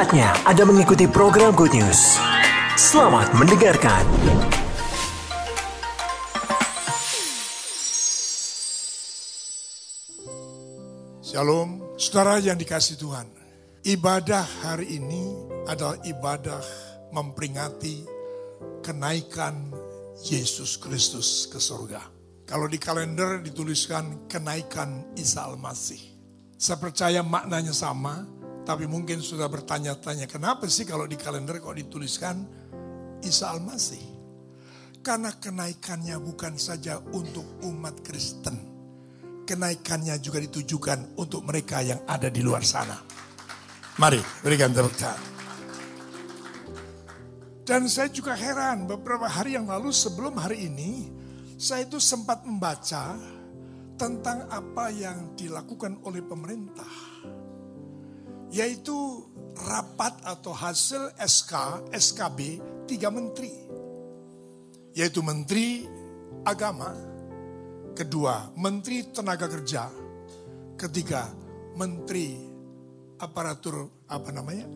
Saatnya Anda mengikuti program Good News. Selamat mendengarkan. Shalom, saudara yang dikasih Tuhan. Ibadah hari ini adalah ibadah memperingati kenaikan Yesus Kristus ke surga. Kalau di kalender dituliskan kenaikan Isa Al-Masih. Saya percaya maknanya sama, tapi mungkin sudah bertanya-tanya kenapa sih kalau di kalender kok dituliskan Isa Al-Masih? Karena kenaikannya bukan saja untuk umat Kristen. Kenaikannya juga ditujukan untuk mereka yang ada di luar sana. Mari berikan tepuk. Dan saya juga heran beberapa hari yang lalu sebelum hari ini saya itu sempat membaca tentang apa yang dilakukan oleh pemerintah. Yaitu rapat atau hasil SK, SKB tiga menteri. Yaitu Menteri Agama, kedua Menteri Tenaga Kerja, ketiga Menteri Aparatur apa namanya?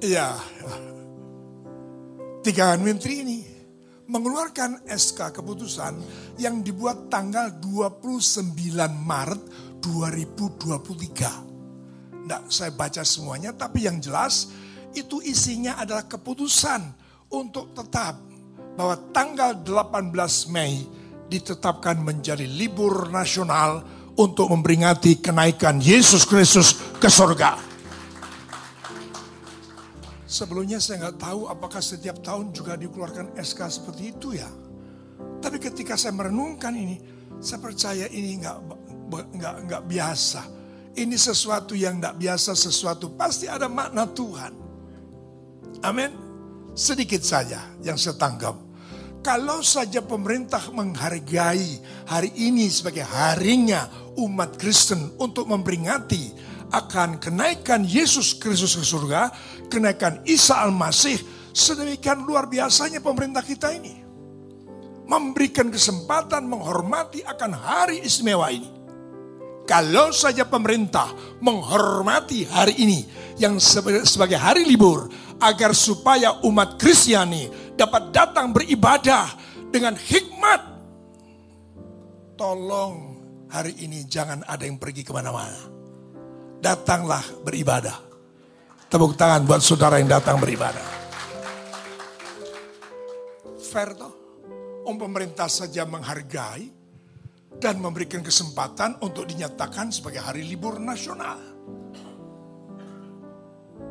Iya, tiga menteri ini mengeluarkan SK keputusan yang dibuat tanggal 29 Maret 2023. Nggak saya baca semuanya, tapi yang jelas itu isinya adalah keputusan untuk tetap bahwa tanggal 18 Mei ditetapkan menjadi libur nasional untuk memperingati kenaikan Yesus Kristus ke surga. Sebelumnya saya nggak tahu apakah setiap tahun juga dikeluarkan SK seperti itu ya. Tapi ketika saya merenungkan ini, saya percaya ini nggak nggak nggak biasa. Ini sesuatu yang nggak biasa, sesuatu pasti ada makna Tuhan. Amin. Sedikit saja yang saya tangkap. Kalau saja pemerintah menghargai hari ini sebagai harinya umat Kristen untuk memperingati akan kenaikan Yesus Kristus ke surga, kenaikan Isa Al-Masih, sedemikian luar biasanya pemerintah kita ini. Memberikan kesempatan menghormati akan hari istimewa ini. Kalau saja pemerintah menghormati hari ini yang sebagai hari libur agar supaya umat Kristiani dapat datang beribadah dengan hikmat. Tolong hari ini jangan ada yang pergi ke mana-mana datanglah beribadah. Tepuk tangan buat saudara yang datang beribadah. Fair toh? Om pemerintah saja menghargai dan memberikan kesempatan untuk dinyatakan sebagai hari libur nasional.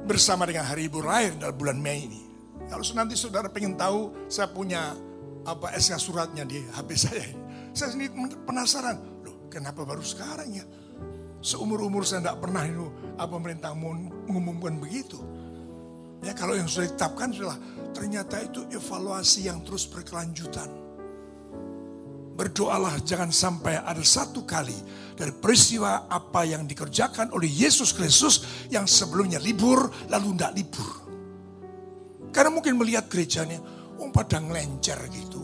Bersama dengan hari libur lain dalam bulan Mei ini. Kalau nanti saudara pengen tahu, saya punya apa SK suratnya di HP saya. Saya sendiri penasaran, loh kenapa baru sekarang ya? Seumur-umur saya tidak pernah itu apa pemerintah mengumumkan begitu. Ya kalau yang sudah ditetapkan sudah ternyata itu evaluasi yang terus berkelanjutan. Berdoalah jangan sampai ada satu kali dari peristiwa apa yang dikerjakan oleh Yesus Kristus yang sebelumnya libur lalu tidak libur. Karena mungkin melihat gerejanya, um pada ngelencer gitu.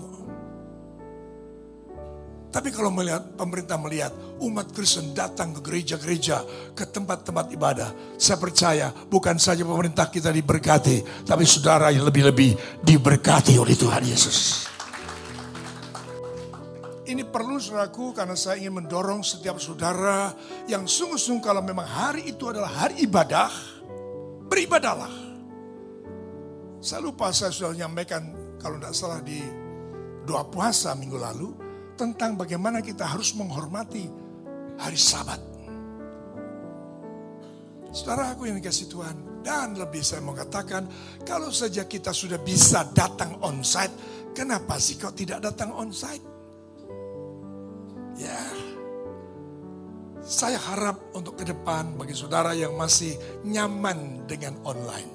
Tapi kalau melihat pemerintah melihat umat Kristen datang ke gereja-gereja, ke tempat-tempat ibadah, saya percaya bukan saja pemerintah kita diberkati, tapi saudara yang lebih-lebih diberkati oleh Tuhan Yesus. Ini perlu saudaraku karena saya ingin mendorong setiap saudara yang sungguh-sungguh kalau memang hari itu adalah hari ibadah, beribadahlah. Saya lupa saya sudah menyampaikan kalau tidak salah di doa puasa minggu lalu, tentang bagaimana kita harus menghormati hari sabat. Saudara aku yang dikasih Tuhan. Dan lebih saya mau katakan, kalau saja kita sudah bisa datang onsite, kenapa sih kau tidak datang onsite? Ya, saya harap untuk ke depan bagi saudara yang masih nyaman dengan online.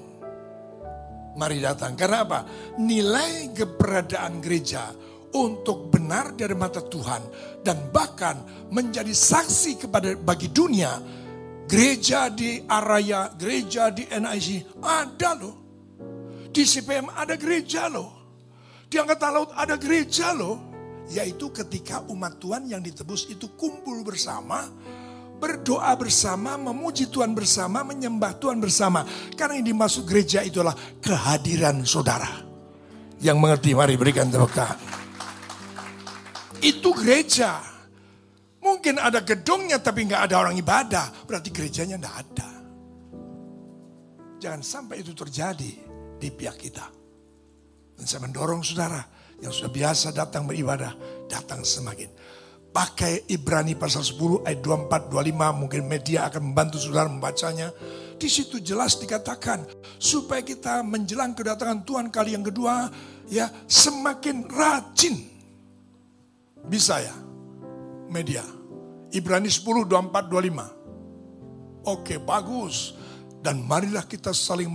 Mari datang, karena apa? Nilai keberadaan gereja untuk benar dari mata Tuhan dan bahkan menjadi saksi kepada bagi dunia gereja di Araya, gereja di NIC ada loh. Di CPM ada gereja loh. Di Angkatan Laut ada gereja loh. Yaitu ketika umat Tuhan yang ditebus itu kumpul bersama berdoa bersama, memuji Tuhan bersama, menyembah Tuhan bersama. Karena yang dimaksud gereja itulah kehadiran saudara. Yang mengerti, mari berikan tepuk tangan. Itu gereja. Mungkin ada gedungnya tapi nggak ada orang ibadah. Berarti gerejanya nggak ada. Jangan sampai itu terjadi di pihak kita. Dan saya mendorong saudara yang sudah biasa datang beribadah, datang semakin pakai Ibrani pasal 10 ayat 24 25 mungkin media akan membantu saudara membacanya. Di situ jelas dikatakan supaya kita menjelang kedatangan Tuhan kali yang kedua ya semakin rajin. Bisa ya? Media. Ibrani 10 24 25. Oke, bagus. Dan marilah kita saling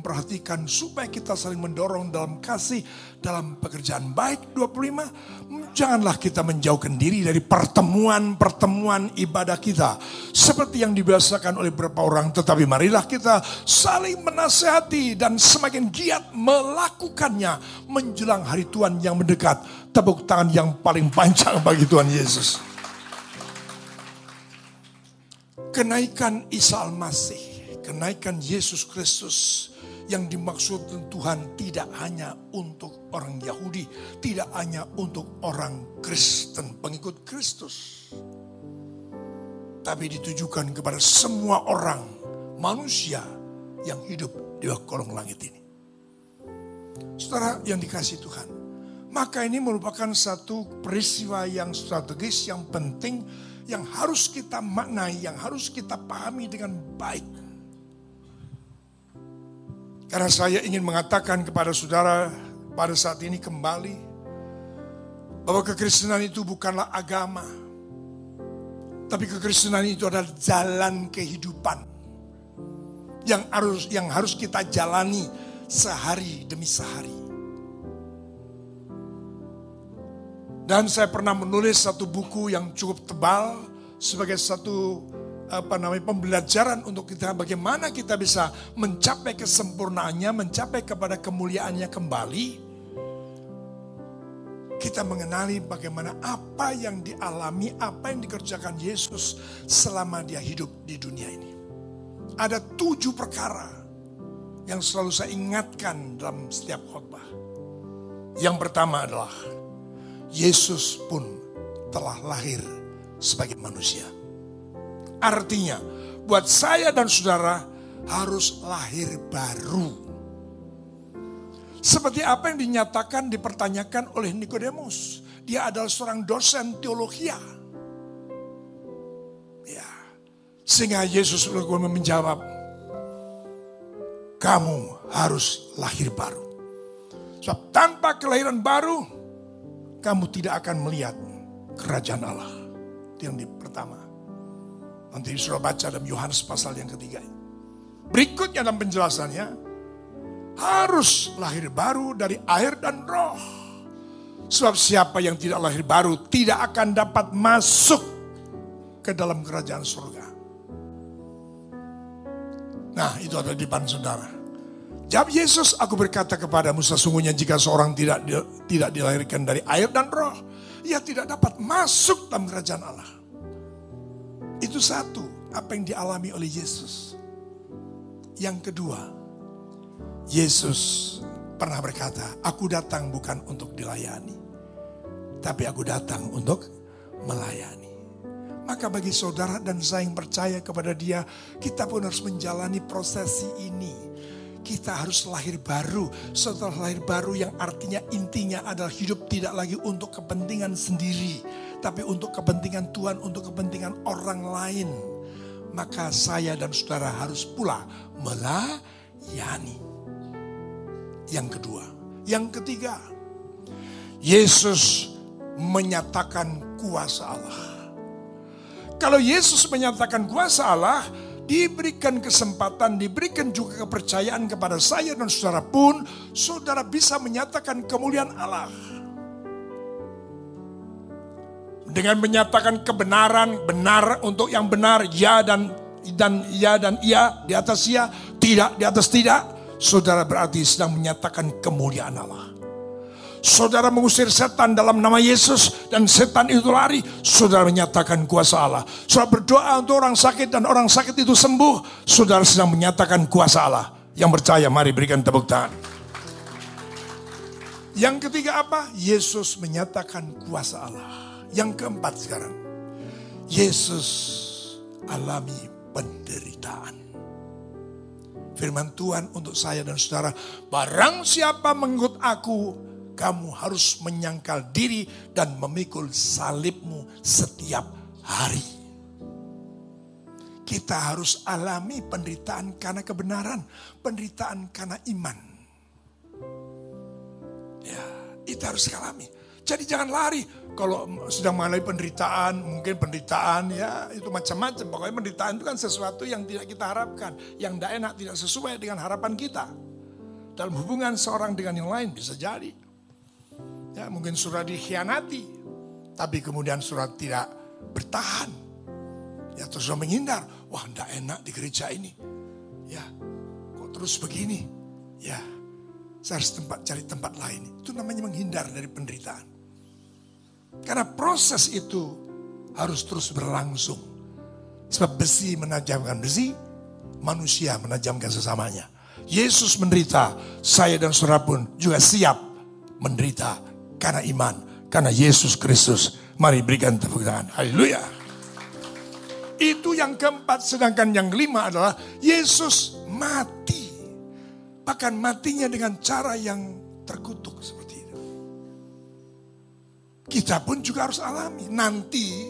memperhatikan supaya kita saling mendorong dalam kasih, dalam pekerjaan baik. 25, janganlah kita menjauhkan diri dari pertemuan-pertemuan ibadah kita. Seperti yang dibiasakan oleh beberapa orang. Tetapi marilah kita saling menasehati dan semakin giat melakukannya menjelang hari Tuhan yang mendekat. Tepuk tangan yang paling panjang bagi Tuhan Yesus. Kenaikan Isa Al-Masih kenaikan Yesus Kristus yang dimaksud Tuhan tidak hanya untuk orang Yahudi, tidak hanya untuk orang Kristen, pengikut Kristus. Tapi ditujukan kepada semua orang manusia yang hidup di kolong langit ini. Saudara yang dikasih Tuhan, maka ini merupakan satu peristiwa yang strategis, yang penting, yang harus kita maknai, yang harus kita pahami dengan baik. Karena saya ingin mengatakan kepada saudara pada saat ini kembali bahwa kekristenan itu bukanlah agama. Tapi kekristenan itu adalah jalan kehidupan yang harus yang harus kita jalani sehari demi sehari. Dan saya pernah menulis satu buku yang cukup tebal sebagai satu apa namanya pembelajaran untuk kita bagaimana kita bisa mencapai kesempurnaannya, mencapai kepada kemuliaannya kembali. Kita mengenali bagaimana apa yang dialami, apa yang dikerjakan Yesus selama dia hidup di dunia ini. Ada tujuh perkara yang selalu saya ingatkan dalam setiap khotbah. Yang pertama adalah Yesus pun telah lahir sebagai manusia. Artinya, buat saya dan saudara harus lahir baru. Seperti apa yang dinyatakan, dipertanyakan oleh Nikodemus. Dia adalah seorang dosen teologi. Ya. Sehingga Yesus menjawab, kamu harus lahir baru. Sebab tanpa kelahiran baru, kamu tidak akan melihat kerajaan Allah. Yang pertama. Nanti sudah baca dalam Yohanes pasal yang ketiga. Berikutnya dalam penjelasannya, harus lahir baru dari air dan roh. Sebab siapa yang tidak lahir baru tidak akan dapat masuk ke dalam kerajaan surga. Nah itu ada di depan saudara. Jawab Yesus, aku berkata kepadamu sesungguhnya jika seorang tidak tidak dilahirkan dari air dan roh, ia tidak dapat masuk dalam kerajaan Allah. Itu satu, apa yang dialami oleh Yesus. Yang kedua, Yesus pernah berkata, aku datang bukan untuk dilayani. Tapi aku datang untuk melayani. Maka bagi saudara dan saya yang percaya kepada dia, kita pun harus menjalani prosesi ini. Kita harus lahir baru. Setelah lahir baru yang artinya intinya adalah hidup tidak lagi untuk kepentingan sendiri tapi untuk kepentingan Tuhan, untuk kepentingan orang lain. Maka saya dan saudara harus pula melayani. Yang kedua, yang ketiga, Yesus menyatakan kuasa Allah. Kalau Yesus menyatakan kuasa Allah, diberikan kesempatan, diberikan juga kepercayaan kepada saya dan saudara pun, saudara bisa menyatakan kemuliaan Allah dengan menyatakan kebenaran, benar untuk yang benar, ya dan dan ya dan iya di atas ya, tidak di atas tidak, saudara berarti sedang menyatakan kemuliaan Allah. Saudara mengusir setan dalam nama Yesus dan setan itu lari. Saudara menyatakan kuasa Allah. Saudara berdoa untuk orang sakit dan orang sakit itu sembuh. Saudara sedang menyatakan kuasa Allah. Yang percaya mari berikan tepuk tangan. Yang ketiga apa? Yesus menyatakan kuasa Allah. Yang keempat sekarang. Yesus alami penderitaan. Firman Tuhan untuk saya dan saudara. Barang siapa mengikut aku, kamu harus menyangkal diri dan memikul salibmu setiap hari. Kita harus alami penderitaan karena kebenaran, penderitaan karena iman. Ya, itu harus alami. Jadi jangan lari. Kalau sedang mengalami penderitaan, mungkin penderitaan ya itu macam-macam. Pokoknya penderitaan itu kan sesuatu yang tidak kita harapkan. Yang tidak enak, tidak sesuai dengan harapan kita. Dalam hubungan seorang dengan yang lain bisa jadi. Ya mungkin surat dikhianati. Tapi kemudian surat tidak bertahan. Ya terus menghindar. Wah tidak enak di gereja ini. Ya kok terus begini. Ya saya harus tempat cari tempat lain. Itu namanya menghindar dari penderitaan. Karena proses itu harus terus berlangsung. Sebab besi menajamkan besi, manusia menajamkan sesamanya. Yesus menderita, saya dan saudara pun juga siap menderita karena iman, karena Yesus Kristus. Mari berikan tepuk tangan. Haleluya. Itu yang keempat, sedangkan yang kelima adalah Yesus mati. Bahkan matinya dengan cara yang terkutuk. Kita pun juga harus alami. Nanti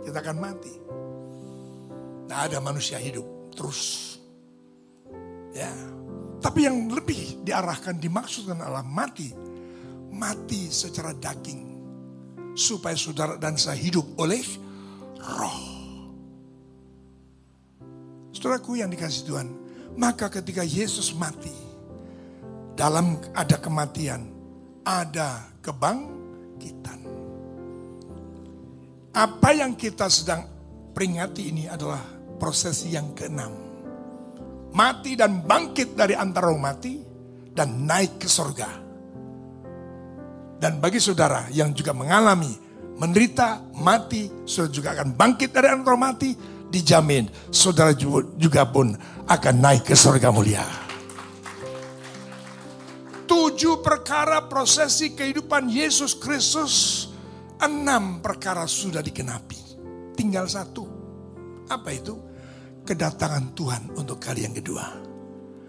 kita akan mati. Nah ada manusia hidup terus. Ya. Tapi yang lebih diarahkan, dimaksudkan adalah mati. Mati secara daging. Supaya saudara dan saya hidup oleh roh. Saudaraku yang dikasih Tuhan. Maka ketika Yesus mati. Dalam ada kematian. Ada kebang kebangkitan. Apa yang kita sedang peringati ini adalah prosesi yang keenam. Mati dan bangkit dari antara mati dan naik ke surga. Dan bagi saudara yang juga mengalami menderita, mati, saudara juga akan bangkit dari antara mati, dijamin saudara juga pun akan naik ke surga mulia tujuh perkara prosesi kehidupan Yesus Kristus, enam perkara sudah dikenapi. Tinggal satu. Apa itu? Kedatangan Tuhan untuk kali yang kedua.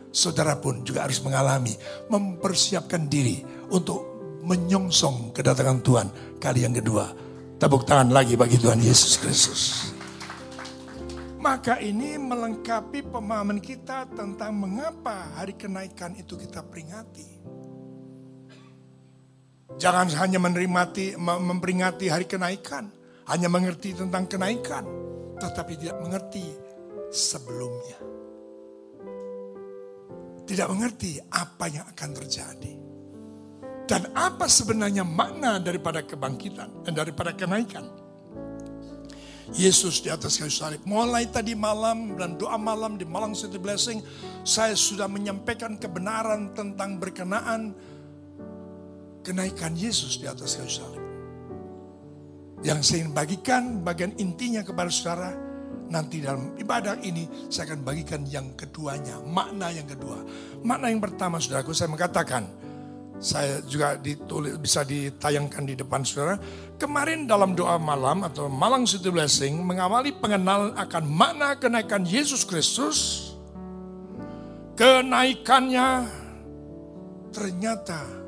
Saudara pun juga harus mengalami, mempersiapkan diri untuk menyongsong kedatangan Tuhan kali yang kedua. Tepuk tangan lagi bagi Tuhan Yesus Kristus. Maka ini melengkapi pemahaman kita tentang mengapa hari kenaikan itu kita peringati. Jangan hanya menerimati, memperingati hari kenaikan. Hanya mengerti tentang kenaikan. Tetapi tidak mengerti sebelumnya. Tidak mengerti apa yang akan terjadi. Dan apa sebenarnya makna daripada kebangkitan dan daripada kenaikan. Yesus di atas kayu salib. Mulai tadi malam dan doa malam di Malang City Blessing. Saya sudah menyampaikan kebenaran tentang berkenaan kenaikan Yesus di atas kayu salib. Yang saya ingin bagikan bagian intinya kepada saudara, nanti dalam ibadah ini saya akan bagikan yang keduanya, makna yang kedua. Makna yang pertama saudaraku saya mengatakan, saya juga ditulis bisa ditayangkan di depan saudara. Kemarin dalam doa malam atau Malang City Blessing mengawali pengenalan akan makna kenaikan Yesus Kristus. Kenaikannya ternyata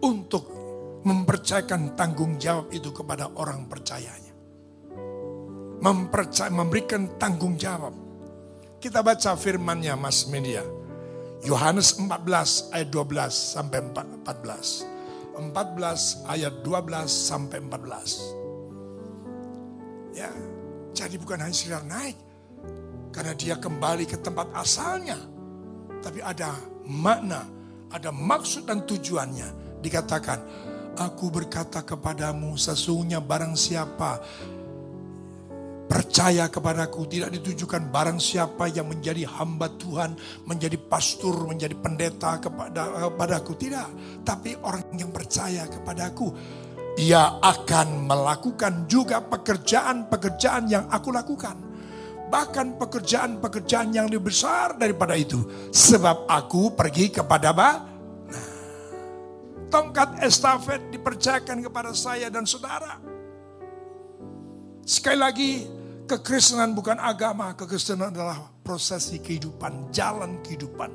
untuk mempercayakan tanggung jawab itu kepada orang percayanya. Mempercaya, memberikan tanggung jawab. Kita baca firmannya Mas Media. Yohanes 14 ayat 12 sampai 14. 14 ayat 12 sampai 14. Ya, jadi bukan hanya sekedar naik. Karena dia kembali ke tempat asalnya. Tapi ada makna, ada maksud dan tujuannya dikatakan, Aku berkata kepadamu sesungguhnya barang siapa percaya kepadaku tidak ditujukan barang siapa yang menjadi hamba Tuhan, menjadi pastor, menjadi pendeta kepada kepadaku tidak, tapi orang yang percaya kepadaku dia akan melakukan juga pekerjaan-pekerjaan yang aku lakukan. Bahkan pekerjaan-pekerjaan yang lebih besar daripada itu. Sebab aku pergi kepada ba. Tongkat estafet dipercayakan kepada saya dan saudara. Sekali lagi, Kekristenan bukan agama, kekristenan adalah prosesi kehidupan, jalan kehidupan.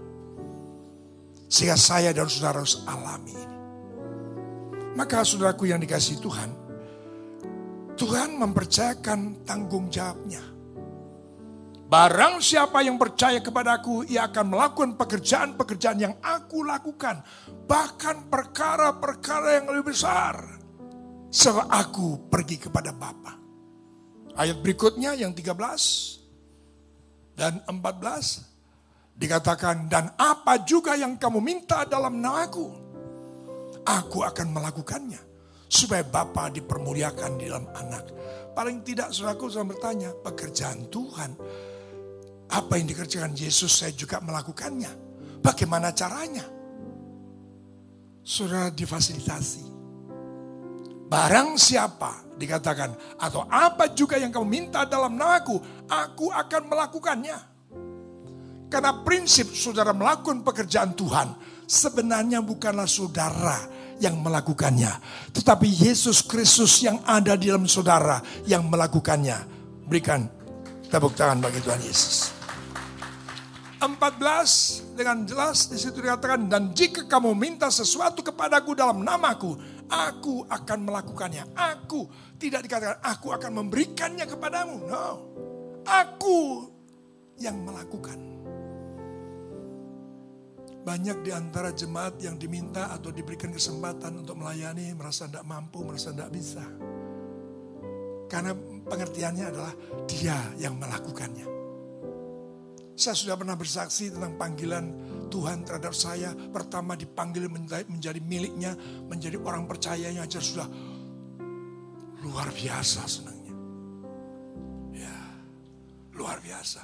Sehingga saya dan saudara harus alami ini. Maka saudaraku yang dikasih Tuhan, Tuhan mempercayakan tanggung jawabnya. Barang siapa yang percaya kepadaku, ia akan melakukan pekerjaan-pekerjaan yang aku lakukan. Bahkan perkara-perkara yang lebih besar. Sebab aku pergi kepada Bapa. Ayat berikutnya yang 13 dan 14 dikatakan dan apa juga yang kamu minta dalam namaku aku akan melakukannya supaya Bapa dipermuliakan di dalam anak. Paling tidak saudaraku saya bertanya pekerjaan Tuhan apa yang dikerjakan Yesus saya juga melakukannya. Bagaimana caranya? Saudara difasilitasi. Barang siapa dikatakan atau apa juga yang kamu minta dalam namaku, aku akan melakukannya. Karena prinsip saudara melakukan pekerjaan Tuhan sebenarnya bukanlah saudara yang melakukannya, tetapi Yesus Kristus yang ada di dalam saudara yang melakukannya. Berikan tepuk tangan bagi Tuhan Yesus. 14 dengan jelas di situ dikatakan dan jika kamu minta sesuatu kepadaku dalam namaku, aku akan melakukannya. Aku tidak dikatakan aku akan memberikannya kepadamu. No. Aku yang melakukan. Banyak di antara jemaat yang diminta atau diberikan kesempatan untuk melayani merasa tidak mampu, merasa tidak bisa. Karena pengertiannya adalah dia yang melakukannya. Saya sudah pernah bersaksi tentang panggilan Tuhan terhadap saya. Pertama dipanggil menjadi miliknya, menjadi orang percayanya aja sudah luar biasa senangnya. Ya, luar biasa.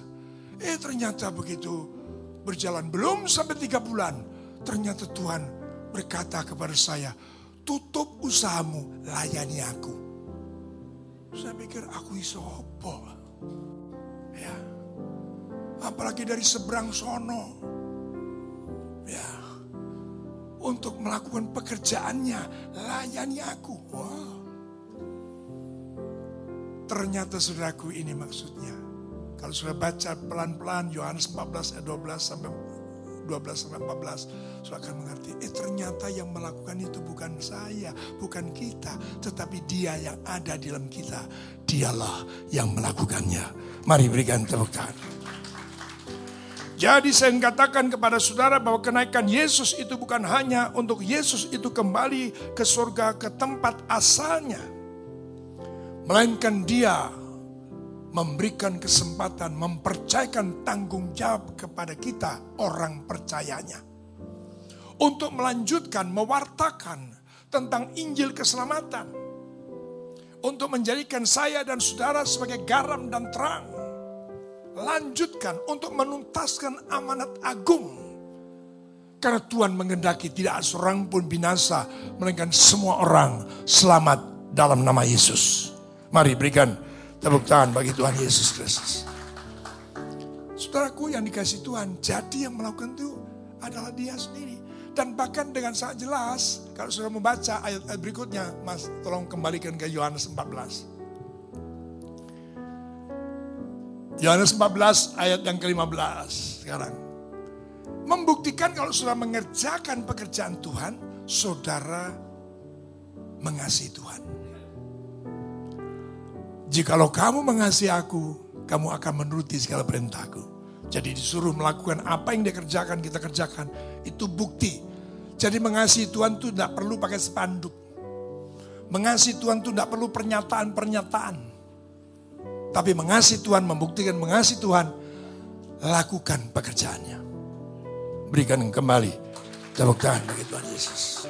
Eh ternyata begitu berjalan belum sampai tiga bulan. Ternyata Tuhan berkata kepada saya, tutup usahamu, layani aku. Saya pikir aku iso apa? Ya, apalagi dari seberang sono. Ya, untuk melakukan pekerjaannya, layani aku. Wow. Ternyata saudaraku ini maksudnya. Kalau sudah baca pelan-pelan Yohanes 14 ayat 12 sampai 12 sampai 14 sudah akan mengerti. Eh ternyata yang melakukan itu bukan saya, bukan kita, tetapi dia yang ada di dalam kita. Dialah yang melakukannya. Mari berikan tepuk tangan. Jadi saya katakan kepada saudara bahwa kenaikan Yesus itu bukan hanya untuk Yesus itu kembali ke surga ke tempat asalnya Melainkan dia memberikan kesempatan, mempercayakan tanggung jawab kepada kita, orang percayanya. Untuk melanjutkan, mewartakan tentang Injil keselamatan. Untuk menjadikan saya dan saudara sebagai garam dan terang. Lanjutkan untuk menuntaskan amanat agung. Karena Tuhan mengendaki tidak seorang pun binasa, melainkan semua orang selamat dalam nama Yesus. Mari berikan tepuk tangan bagi Tuhan Yesus Kristus. Saudaraku yang dikasih Tuhan, jadi yang melakukan itu adalah dia sendiri. Dan bahkan dengan sangat jelas, kalau sudah membaca ayat-ayat berikutnya, Mas tolong kembalikan ke Yohanes 14. Yohanes 14 ayat yang ke-15 sekarang. Membuktikan kalau sudah mengerjakan pekerjaan Tuhan, saudara mengasihi Tuhan. Jikalau kamu mengasihi aku, kamu akan menuruti segala perintahku. Jadi disuruh melakukan apa yang dia kerjakan, kita kerjakan. Itu bukti. Jadi mengasihi Tuhan itu tidak perlu pakai spanduk. Mengasihi Tuhan itu tidak perlu pernyataan-pernyataan. Tapi mengasihi Tuhan, membuktikan mengasihi Tuhan, lakukan pekerjaannya. Berikan kembali tepuk tangan bagi Tuhan Yesus.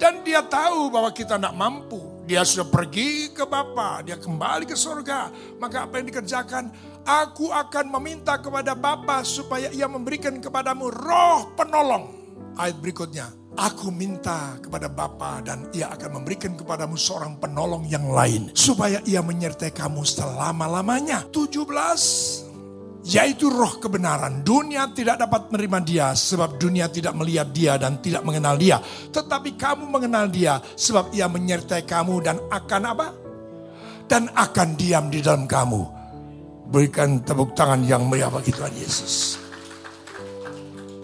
Dan dia tahu bahwa kita tidak mampu Dia sudah pergi ke Bapa, dia kembali ke surga. Maka apa yang dikerjakan? Aku akan meminta kepada Bapa supaya ia memberikan kepadamu roh penolong. Ayat berikutnya, Aku minta kepada Bapa dan ia akan memberikan kepadamu seorang penolong yang lain. Supaya ia menyertai kamu selama-lamanya. 17 yaitu roh kebenaran. Dunia tidak dapat menerima dia sebab dunia tidak melihat dia dan tidak mengenal dia. Tetapi kamu mengenal dia sebab ia menyertai kamu dan akan apa? Dan akan diam di dalam kamu. Berikan tepuk tangan yang meriah bagi Tuhan Yesus.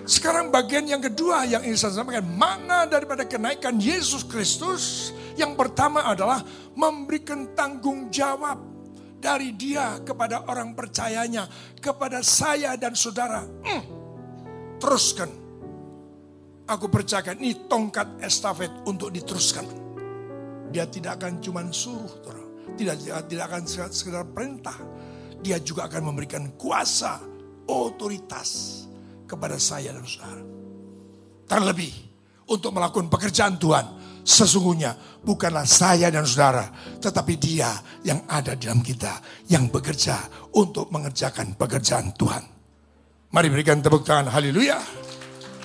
Sekarang bagian yang kedua yang ingin saya sampaikan. Mana daripada kenaikan Yesus Kristus. Yang pertama adalah memberikan tanggung jawab dari dia kepada orang percayanya, kepada saya dan saudara. Hmm, teruskan. Aku percayakan ini tongkat estafet untuk diteruskan. Dia tidak akan cuma suruh, tidak tidak akan sekedar perintah. Dia juga akan memberikan kuasa, otoritas kepada saya dan saudara. Terlebih untuk melakukan pekerjaan Tuhan Sesungguhnya bukanlah saya dan saudara, tetapi dia yang ada dalam kita, yang bekerja untuk mengerjakan pekerjaan Tuhan. Mari berikan tepuk tangan, haleluya.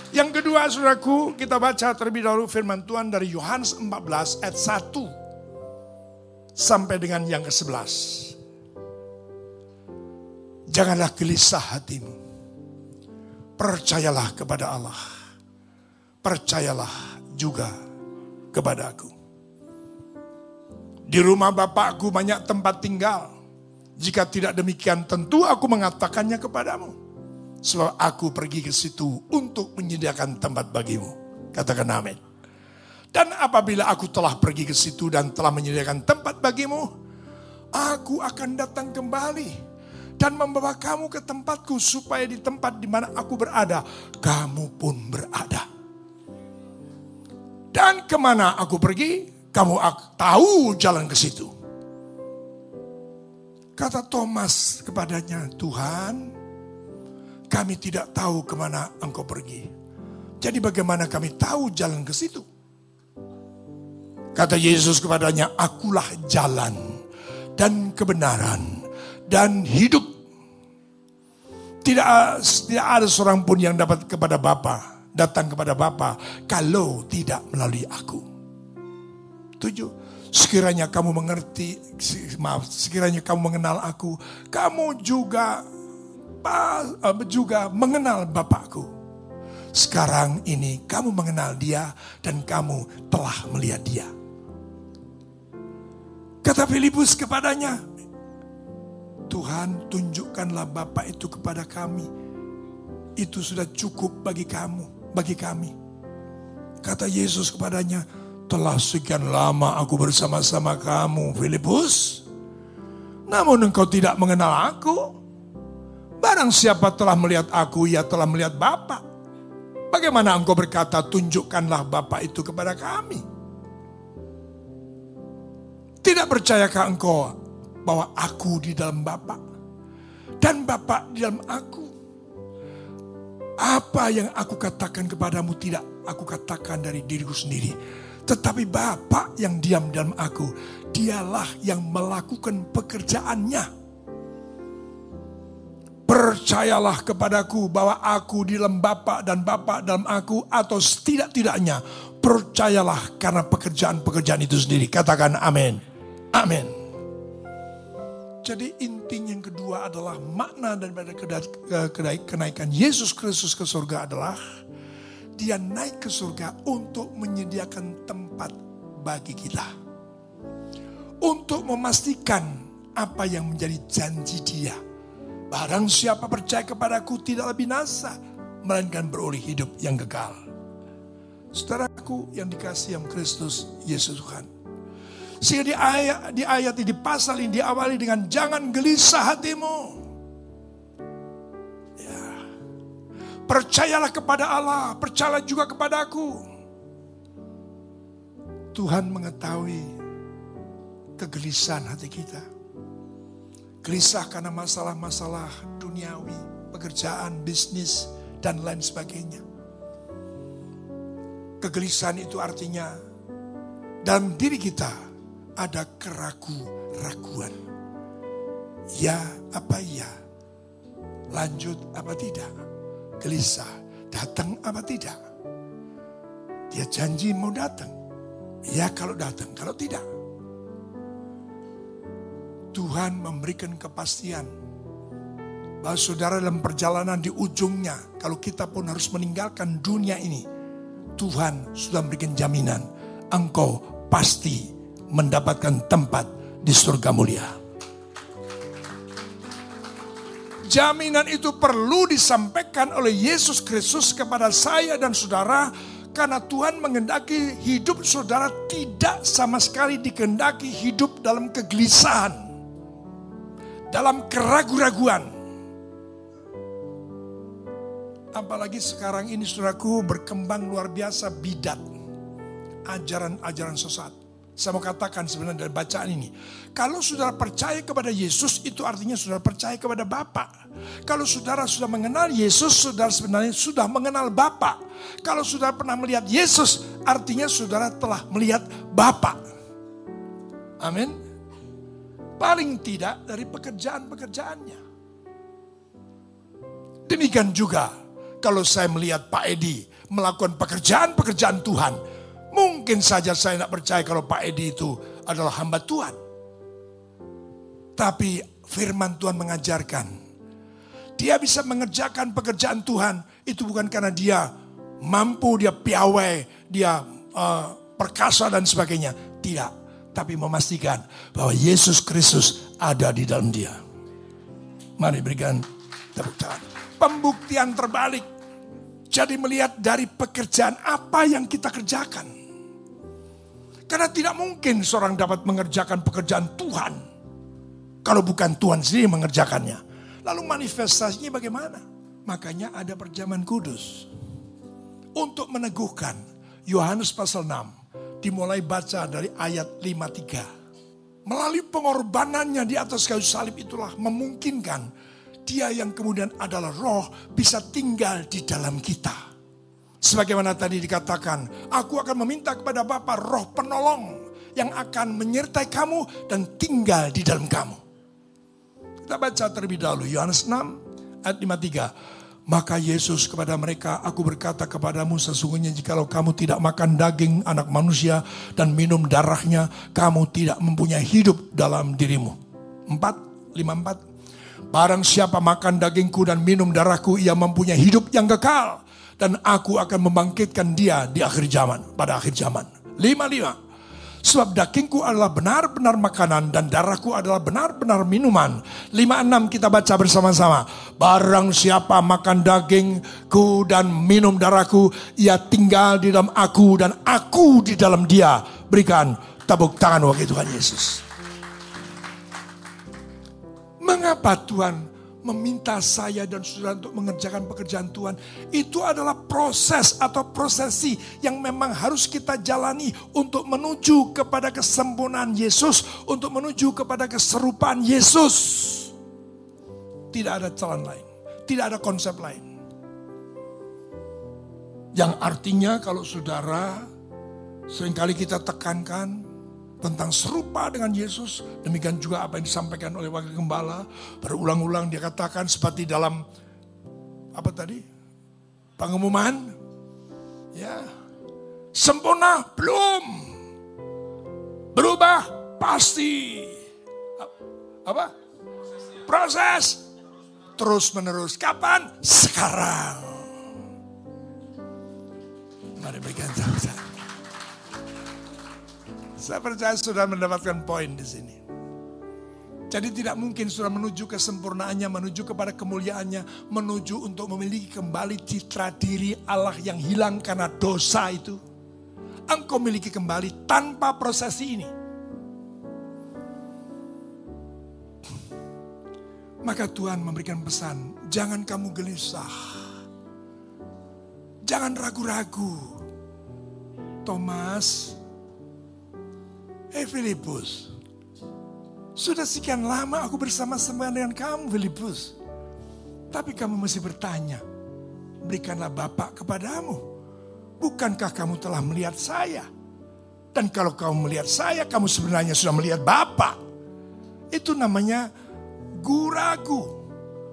Yang kedua saudaraku, kita baca terlebih dahulu firman Tuhan dari Yohanes 14 ayat 1 sampai dengan yang ke-11. Janganlah gelisah hatimu. Percayalah kepada Allah. Percayalah juga kepadaku. Di rumah Bapakku banyak tempat tinggal. Jika tidak demikian tentu aku mengatakannya kepadamu. Sebab aku pergi ke situ untuk menyediakan tempat bagimu. Katakan amin. Dan apabila aku telah pergi ke situ dan telah menyediakan tempat bagimu, aku akan datang kembali dan membawa kamu ke tempatku supaya di tempat di mana aku berada, kamu pun berada. Dan ke mana aku pergi, kamu tahu jalan ke situ. Kata Thomas kepadanya, Tuhan, kami tidak tahu ke mana engkau pergi. Jadi bagaimana kami tahu jalan ke situ? Kata Yesus kepadanya, akulah jalan dan kebenaran dan hidup. Tidak, tidak ada seorang pun yang dapat kepada Bapa datang kepada Bapa kalau tidak melalui aku. Tujuh. Sekiranya kamu mengerti, maaf, sekiranya kamu mengenal aku, kamu juga eh, juga mengenal Bapakku. Sekarang ini kamu mengenal dia dan kamu telah melihat dia. Kata Filipus kepadanya, Tuhan tunjukkanlah Bapak itu kepada kami. Itu sudah cukup bagi kamu bagi kami. Kata Yesus kepadanya, telah sekian lama aku bersama-sama kamu, Filipus. Namun engkau tidak mengenal aku. Barang siapa telah melihat aku, ia telah melihat Bapa. Bagaimana engkau berkata, tunjukkanlah Bapa itu kepada kami. Tidak percayakah engkau bahwa aku di dalam Bapa dan Bapa di dalam aku? Apa yang aku katakan kepadamu tidak aku katakan dari diriku sendiri. Tetapi Bapak yang diam dalam aku, dialah yang melakukan pekerjaannya. Percayalah kepadaku bahwa aku di dalam Bapak dan Bapak dalam aku atau setidak-tidaknya percayalah karena pekerjaan-pekerjaan itu sendiri. Katakan amin. Amin. Jadi inti yang kedua adalah makna daripada kenaikan Yesus Kristus ke surga adalah dia naik ke surga untuk menyediakan tempat bagi kita. Untuk memastikan apa yang menjadi janji dia. Barang siapa percaya kepadaku tidak lebih nasa, melainkan beroleh hidup yang kekal. Saudaraku yang dikasih yang Kristus Yesus Tuhan. Sehingga di ayat, di ayat ini, pasal ini diawali dengan jangan gelisah hatimu. Ya. Percayalah kepada Allah, percayalah juga kepada aku. Tuhan mengetahui kegelisahan hati kita. Gelisah karena masalah-masalah duniawi, pekerjaan, bisnis, dan lain sebagainya. Kegelisahan itu artinya dalam diri kita ada keragu-raguan. Ya apa iya? Lanjut apa tidak? Gelisah, datang apa tidak? Dia janji mau datang. Ya kalau datang, kalau tidak. Tuhan memberikan kepastian bahwa saudara dalam perjalanan di ujungnya, kalau kita pun harus meninggalkan dunia ini, Tuhan sudah memberikan jaminan, engkau pasti mendapatkan tempat di surga mulia. Jaminan itu perlu disampaikan oleh Yesus Kristus kepada saya dan saudara karena Tuhan mengendaki hidup saudara tidak sama sekali dikehendaki hidup dalam kegelisahan. Dalam keraguan-raguan. Apalagi sekarang ini saudaraku berkembang luar biasa bidat. Ajaran-ajaran sesat. Saya mau katakan sebenarnya dari bacaan ini. Kalau saudara percaya kepada Yesus, itu artinya saudara percaya kepada Bapa. Kalau saudara sudah mengenal Yesus, saudara sebenarnya sudah mengenal Bapa. Kalau saudara pernah melihat Yesus, artinya saudara telah melihat Bapa. Amin. Paling tidak dari pekerjaan-pekerjaannya. Demikian juga kalau saya melihat Pak Edi melakukan pekerjaan-pekerjaan Tuhan, Mungkin saja saya tidak percaya kalau Pak Edi itu adalah hamba Tuhan. Tapi firman Tuhan mengajarkan. Dia bisa mengerjakan pekerjaan Tuhan. Itu bukan karena dia mampu, dia piawai, dia uh, perkasa dan sebagainya. Tidak. Tapi memastikan bahwa Yesus Kristus ada di dalam dia. Mari berikan tepuk tangan. Pembuktian terbalik. Jadi melihat dari pekerjaan apa yang kita kerjakan. Karena tidak mungkin seorang dapat mengerjakan pekerjaan Tuhan. Kalau bukan Tuhan sendiri mengerjakannya. Lalu manifestasinya bagaimana? Makanya ada perjamuan kudus. Untuk meneguhkan Yohanes pasal 6. Dimulai baca dari ayat 53. Melalui pengorbanannya di atas kayu salib itulah memungkinkan dia yang kemudian adalah roh bisa tinggal di dalam kita. Sebagaimana tadi dikatakan, aku akan meminta kepada Bapa roh penolong yang akan menyertai kamu dan tinggal di dalam kamu. Kita baca terlebih dahulu Yohanes 6 ayat 53. Maka Yesus kepada mereka, aku berkata kepadamu sesungguhnya jikalau kamu tidak makan daging anak manusia dan minum darahnya, kamu tidak mempunyai hidup dalam dirimu. 4, 54. Barang siapa makan dagingku dan minum darahku, ia mempunyai hidup yang kekal dan aku akan membangkitkan dia di akhir zaman, pada akhir zaman. Lima lima. Sebab dagingku adalah benar-benar makanan dan darahku adalah benar-benar minuman. Lima enam kita baca bersama-sama. Barang siapa makan dagingku dan minum darahku, ia tinggal di dalam aku dan aku di dalam dia. Berikan tabuk tangan wakil Tuhan Yesus. Mengapa Tuhan meminta saya dan saudara untuk mengerjakan pekerjaan Tuhan, itu adalah proses atau prosesi yang memang harus kita jalani untuk menuju kepada kesempurnaan Yesus, untuk menuju kepada keserupaan Yesus. Tidak ada jalan lain, tidak ada konsep lain. Yang artinya kalau saudara sering kali kita tekankan tentang serupa dengan Yesus. Demikian juga apa yang disampaikan oleh wakil gembala. Berulang-ulang dia katakan seperti dalam apa tadi? Pengumuman. Ya. Sempurna belum. Berubah pasti. Apa? Proses. Terus menerus. Kapan? Sekarang. Mari berikan tepuk saya percaya sudah mendapatkan poin di sini. Jadi tidak mungkin sudah menuju kesempurnaannya, menuju kepada kemuliaannya, menuju untuk memiliki kembali citra diri Allah yang hilang karena dosa itu. Engkau miliki kembali tanpa prosesi ini. Maka Tuhan memberikan pesan, jangan kamu gelisah. Jangan ragu-ragu. Thomas, Hei Filipus, sudah sekian lama aku bersama-sama dengan kamu Filipus. Tapi kamu masih bertanya, berikanlah Bapak kepadamu. Bukankah kamu telah melihat saya? Dan kalau kamu melihat saya, kamu sebenarnya sudah melihat Bapa. Itu namanya guragu.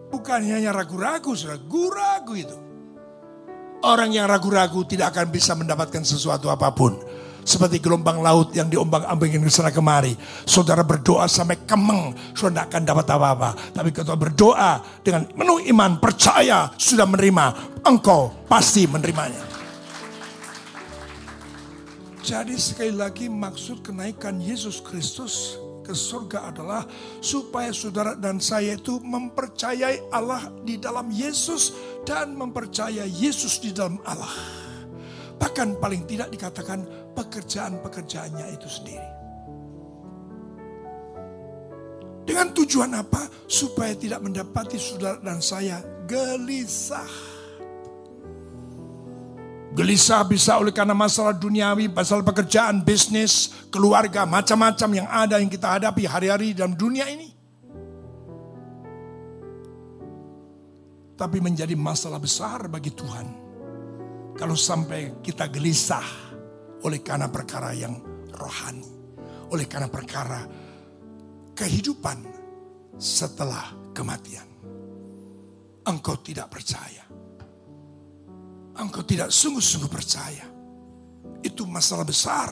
Bukan hanya ragu-ragu, sudah guragu itu. Orang yang ragu-ragu tidak akan bisa mendapatkan sesuatu apa pun. Seperti gelombang laut yang diombang-ambingin ke sana kemari. Saudara berdoa sampai kemeng, saudara tidak akan dapat apa-apa. Tapi kalau berdoa dengan penuh iman, percaya, sudah menerima, engkau pasti menerimanya. Jadi sekali lagi maksud kenaikan Yesus Kristus ke surga adalah supaya saudara dan saya itu mempercayai Allah di dalam Yesus dan mempercayai Yesus di dalam Allah. Bahkan paling tidak dikatakan pekerjaan-pekerjaannya itu sendiri. Dengan tujuan apa? Supaya tidak mendapati saudara dan saya gelisah Gelisah bisa oleh karena masalah duniawi, masalah pekerjaan, bisnis, keluarga, macam-macam yang ada yang kita hadapi hari-hari dalam dunia ini. Tapi menjadi masalah besar bagi Tuhan. Kalau sampai kita gelisah oleh karena perkara yang rohani. Oleh karena perkara kehidupan setelah kematian. Engkau tidak percaya engkau tidak sungguh-sungguh percaya. Itu masalah besar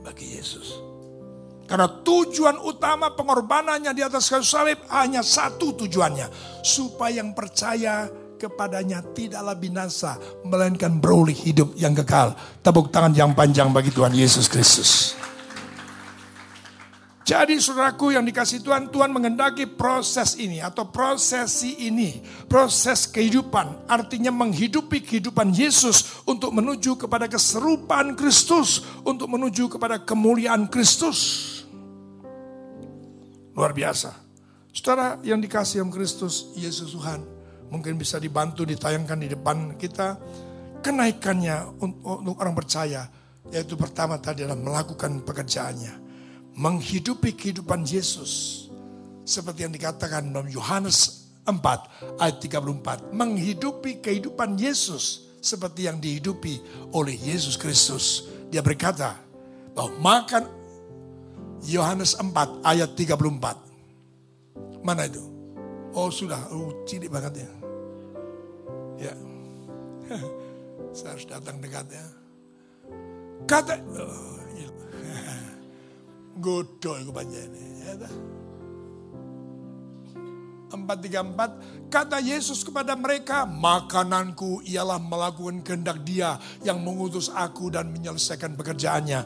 bagi Yesus. Karena tujuan utama pengorbanannya di atas kayu salib hanya satu tujuannya. Supaya yang percaya kepadanya tidaklah binasa. Melainkan beroleh hidup yang kekal. Tepuk tangan yang panjang bagi Tuhan Yesus Kristus. Jadi saudaraku yang dikasih Tuhan, Tuhan mengendaki proses ini atau prosesi ini. Proses kehidupan artinya menghidupi kehidupan Yesus untuk menuju kepada keserupaan Kristus. Untuk menuju kepada kemuliaan Kristus. Luar biasa. Saudara yang dikasih yang Kristus, Yesus Tuhan. Mungkin bisa dibantu ditayangkan di depan kita. Kenaikannya untuk orang percaya. Yaitu pertama tadi adalah melakukan pekerjaannya menghidupi kehidupan Yesus. Seperti yang dikatakan dalam Yohanes 4 ayat 34. Menghidupi kehidupan Yesus seperti yang dihidupi oleh Yesus Kristus. Dia berkata bahwa makan Yohanes 4 ayat 34. Mana itu? Oh sudah, oh, cilik banget ya. Ya. Saya harus datang dekat ya. Kata, oh, Godo itu panjangnya. Ya, 434 kata Yesus kepada mereka makananku ialah melakukan kehendak dia yang mengutus aku dan menyelesaikan pekerjaannya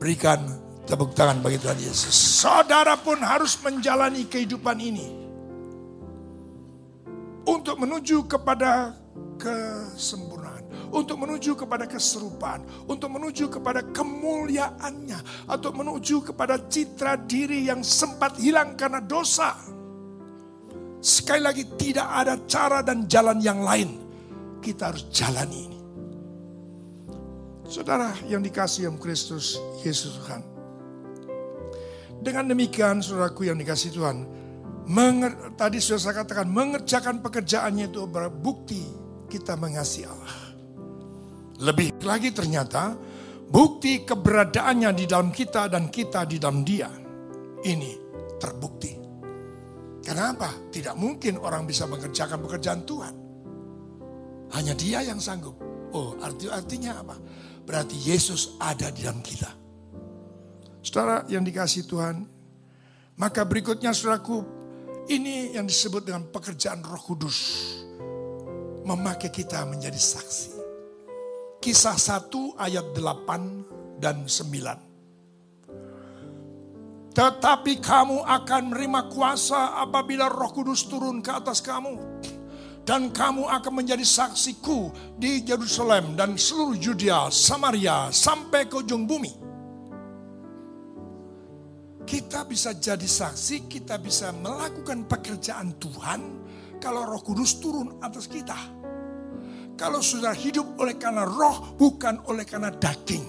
berikan tepuk tangan bagi Tuhan Yesus saudara pun harus menjalani kehidupan ini untuk menuju kepada kesempurnaan untuk menuju kepada keserupaan, untuk menuju kepada kemuliaannya, atau menuju kepada citra diri yang sempat hilang karena dosa. Sekali lagi tidak ada cara dan jalan yang lain. Kita harus jalani ini. Saudara yang dikasih yang Kristus Yesus Tuhan. Dengan demikian saudaraku yang dikasih Tuhan. tadi sudah saya katakan mengerjakan pekerjaannya itu berbukti kita mengasihi Allah. Lebih lagi ternyata bukti keberadaannya di dalam kita dan kita di dalam dia. Ini terbukti. Kenapa? Tidak mungkin orang bisa mengerjakan pekerjaan Tuhan. Hanya dia yang sanggup. Oh arti artinya apa? Berarti Yesus ada di dalam kita. Saudara yang dikasih Tuhan. Maka berikutnya saudaraku. Ini yang disebut dengan pekerjaan roh kudus. Memakai kita menjadi saksi. Kisah 1 ayat 8 dan 9. Tetapi kamu akan menerima kuasa apabila roh kudus turun ke atas kamu. Dan kamu akan menjadi saksiku di Yerusalem dan seluruh Judea, Samaria, sampai ke ujung bumi. Kita bisa jadi saksi, kita bisa melakukan pekerjaan Tuhan kalau roh kudus turun atas kita. Kalau sudah hidup oleh karena roh, bukan oleh karena daging.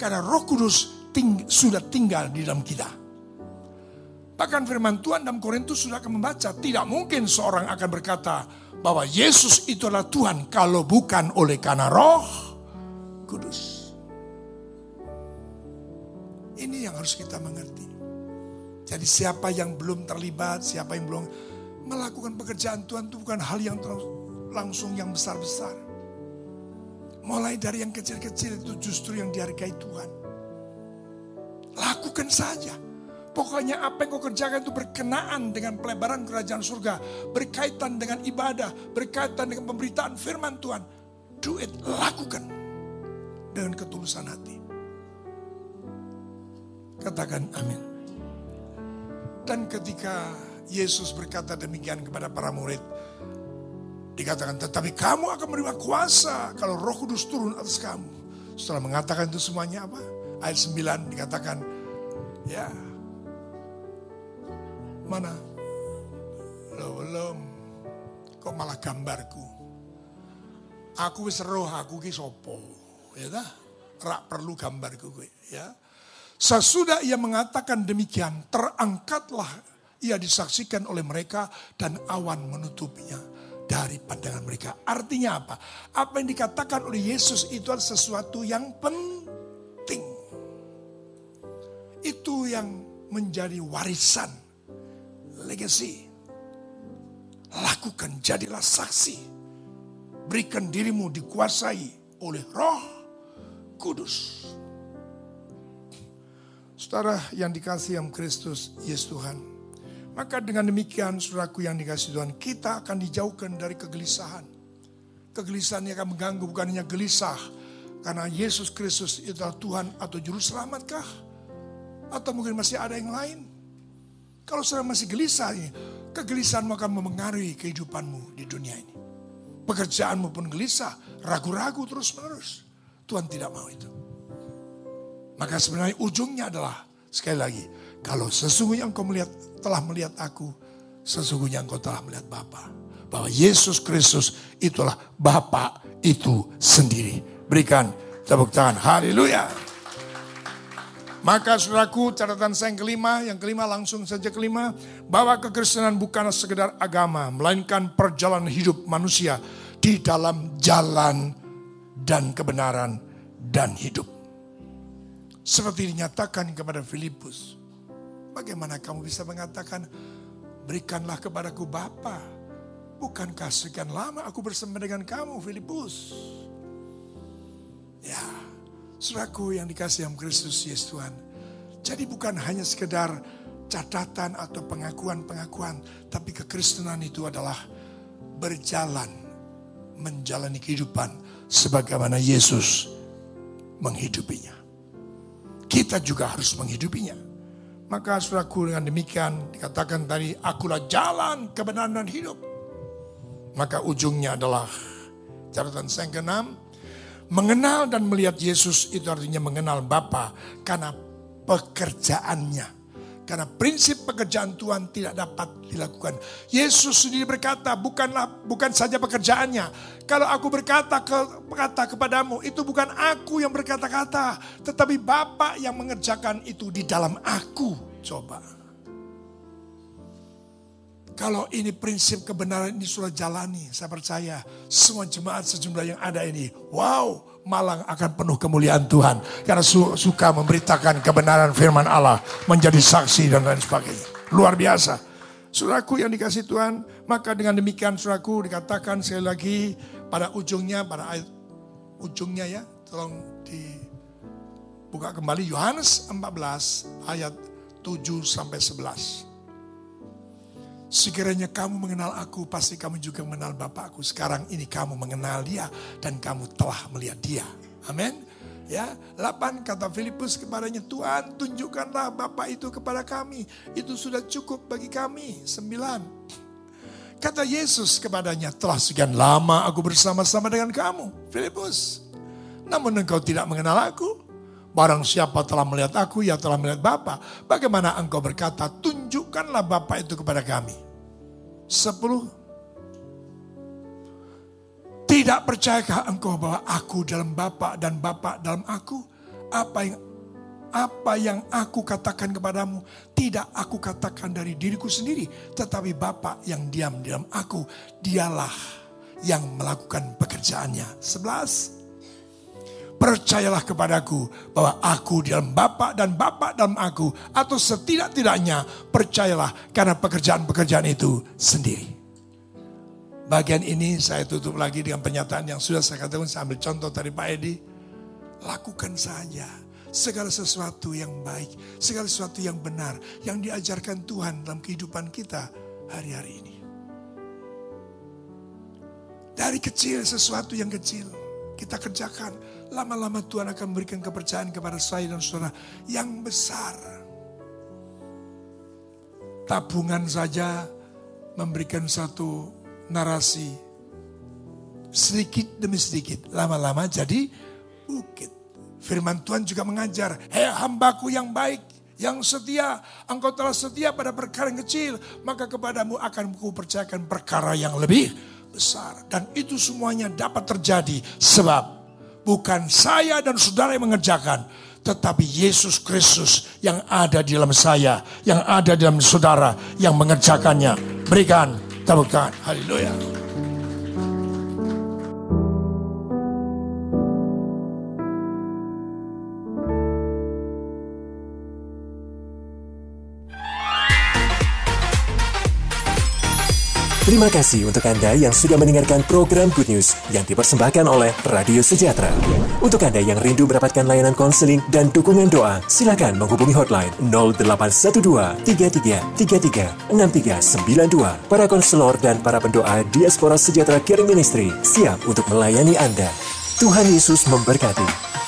Karena roh kudus ting sudah tinggal di dalam kita. Bahkan firman Tuhan dalam Korintus sudah akan membaca. Tidak mungkin seorang akan berkata bahwa Yesus itu adalah Tuhan. Kalau bukan oleh karena roh kudus. Ini yang harus kita mengerti. Jadi siapa yang belum terlibat, siapa yang belum melakukan pekerjaan Tuhan itu bukan hal yang langsung yang besar-besar. Mulai dari yang kecil-kecil itu justru yang dihargai Tuhan. Lakukan saja. Pokoknya apa yang kau kerjakan itu berkenaan dengan pelebaran kerajaan surga. Berkaitan dengan ibadah. Berkaitan dengan pemberitaan firman Tuhan. Do it, lakukan. Dengan ketulusan hati. Katakan amin. Dan ketika Yesus berkata demikian kepada para murid, dikatakan, tetapi kamu akan menerima kuasa kalau roh kudus turun atas kamu. Setelah mengatakan itu semuanya apa? Ayat 9 dikatakan, ya, mana? Lo belum, kok malah gambarku. Aku wis roh, aku ki sopo. Ya dah, rak perlu gambarku gue, ya. Sesudah ia mengatakan demikian, terangkatlah ia disaksikan oleh mereka dan awan menutupinya dari pandangan mereka. Artinya apa? Apa yang dikatakan oleh Yesus itu adalah sesuatu yang penting. Itu yang menjadi warisan, legacy. Lakukan, jadilah saksi. Berikan dirimu dikuasai oleh roh kudus. Saudara yang dikasih yang Kristus, Yesus Tuhan. Maka dengan demikian saudaraku yang dikasih Tuhan, kita akan dijauhkan dari kegelisahan. Kegelisahan yang akan mengganggu bukan hanya gelisah. Karena Yesus Kristus itu adalah Tuhan atau Juru Selamatkah? Atau mungkin masih ada yang lain? Kalau saudara masih gelisah, kegelisahanmu akan memengaruhi kehidupanmu di dunia ini. Pekerjaanmu pun gelisah, ragu-ragu terus menerus. Tuhan tidak mau itu. Maka sebenarnya ujungnya adalah sekali lagi, kalau sesungguhnya engkau melihat telah melihat aku, sesungguhnya engkau telah melihat Bapa. Bahwa Yesus Kristus itulah Bapa itu sendiri. Berikan tepuk tangan. Haleluya. Maka saudaraku catatan saya yang kelima, yang kelima langsung saja kelima. Bahwa kekristenan bukanlah sekedar agama, melainkan perjalanan hidup manusia di dalam jalan dan kebenaran dan hidup. Seperti dinyatakan kepada Filipus. Bagaimana kamu bisa mengatakan, berikanlah kepadaku Bapa. Bukankah sekian lama aku bersama dengan kamu Filipus? Ya, suraku yang dikasih yang Kristus Yesus Tuhan. Jadi bukan hanya sekedar catatan atau pengakuan-pengakuan. Tapi kekristenan itu adalah berjalan, menjalani kehidupan sebagaimana Yesus menghidupinya kita juga harus menghidupinya. Maka suraku dengan demikian dikatakan tadi, akulah jalan kebenaran dan hidup. Maka ujungnya adalah catatan yang keenam, mengenal dan melihat Yesus itu artinya mengenal Bapa karena pekerjaannya. Karena prinsip pekerjaan Tuhan tidak dapat dilakukan. Yesus sendiri berkata, bukanlah bukan saja pekerjaannya. Kalau aku berkata ke, kata kepadamu, itu bukan aku yang berkata-kata, tetapi Bapa yang mengerjakan itu di dalam aku. Coba. Kalau ini prinsip kebenaran ini sudah jalani, saya percaya semua jemaat sejumlah yang ada ini, wow, Malang akan penuh kemuliaan Tuhan. Karena su suka memberitakan kebenaran firman Allah, menjadi saksi dan lain sebagainya. Luar biasa. Suraku yang dikasih Tuhan, maka dengan demikian suraku dikatakan sekali lagi pada ujungnya, pada ayat ujungnya ya, tolong dibuka kembali Yohanes 14 ayat 7 sampai 11. Sekiranya kamu mengenal aku, pasti kamu juga mengenal Bapakku. Sekarang ini kamu mengenal dia dan kamu telah melihat dia. Amin. Ya, 8 kata Filipus kepadanya, Tuhan tunjukkanlah Bapak itu kepada kami. Itu sudah cukup bagi kami. 9. Kata Yesus kepadanya, telah sekian lama aku bersama-sama dengan kamu, Filipus. Namun engkau tidak mengenal aku. Barang siapa telah melihat aku, ya telah melihat Bapa. Bagaimana engkau berkata, tunjukkanlah Bapa itu kepada kami. Sepuluh. Tidak percayakah engkau bahwa aku dalam Bapa dan Bapa dalam aku? Apa yang apa yang aku katakan kepadamu tidak aku katakan dari diriku sendiri, tetapi Bapa yang diam di dalam aku, dialah yang melakukan pekerjaannya. Sebelas. Percayalah kepadaku bahwa aku di dalam Bapak dan Bapak dalam aku. Atau setidak-tidaknya percayalah karena pekerjaan-pekerjaan itu sendiri. Bagian ini saya tutup lagi dengan pernyataan yang sudah saya katakan, saya ambil contoh dari Pak Edi. Lakukan saja segala sesuatu yang baik, segala sesuatu yang benar, yang diajarkan Tuhan dalam kehidupan kita hari-hari ini. Dari kecil sesuatu yang kecil kita kerjakan. Lama-lama Tuhan akan memberikan kepercayaan kepada saya dan saudara yang besar. Tabungan saja memberikan satu narasi. Sedikit demi sedikit, lama-lama jadi bukit. Firman Tuhan juga mengajar, hei hambaku yang baik, yang setia, engkau telah setia pada perkara yang kecil, maka kepadamu akan kupercayakan perkara yang lebih besar. Dan itu semuanya dapat terjadi sebab bukan saya dan saudara yang mengerjakan, tetapi Yesus Kristus yang ada di dalam saya, yang ada di dalam saudara yang mengerjakannya. Berikan tepukan. Haleluya. Terima kasih untuk Anda yang sudah mendengarkan program Good News yang dipersembahkan oleh Radio Sejahtera. Untuk Anda yang rindu mendapatkan layanan konseling dan dukungan doa, silakan menghubungi hotline 0812 33 33 6392. Para konselor dan para pendoa Diaspora Sejahtera Caring Ministry siap untuk melayani Anda. Tuhan Yesus memberkati.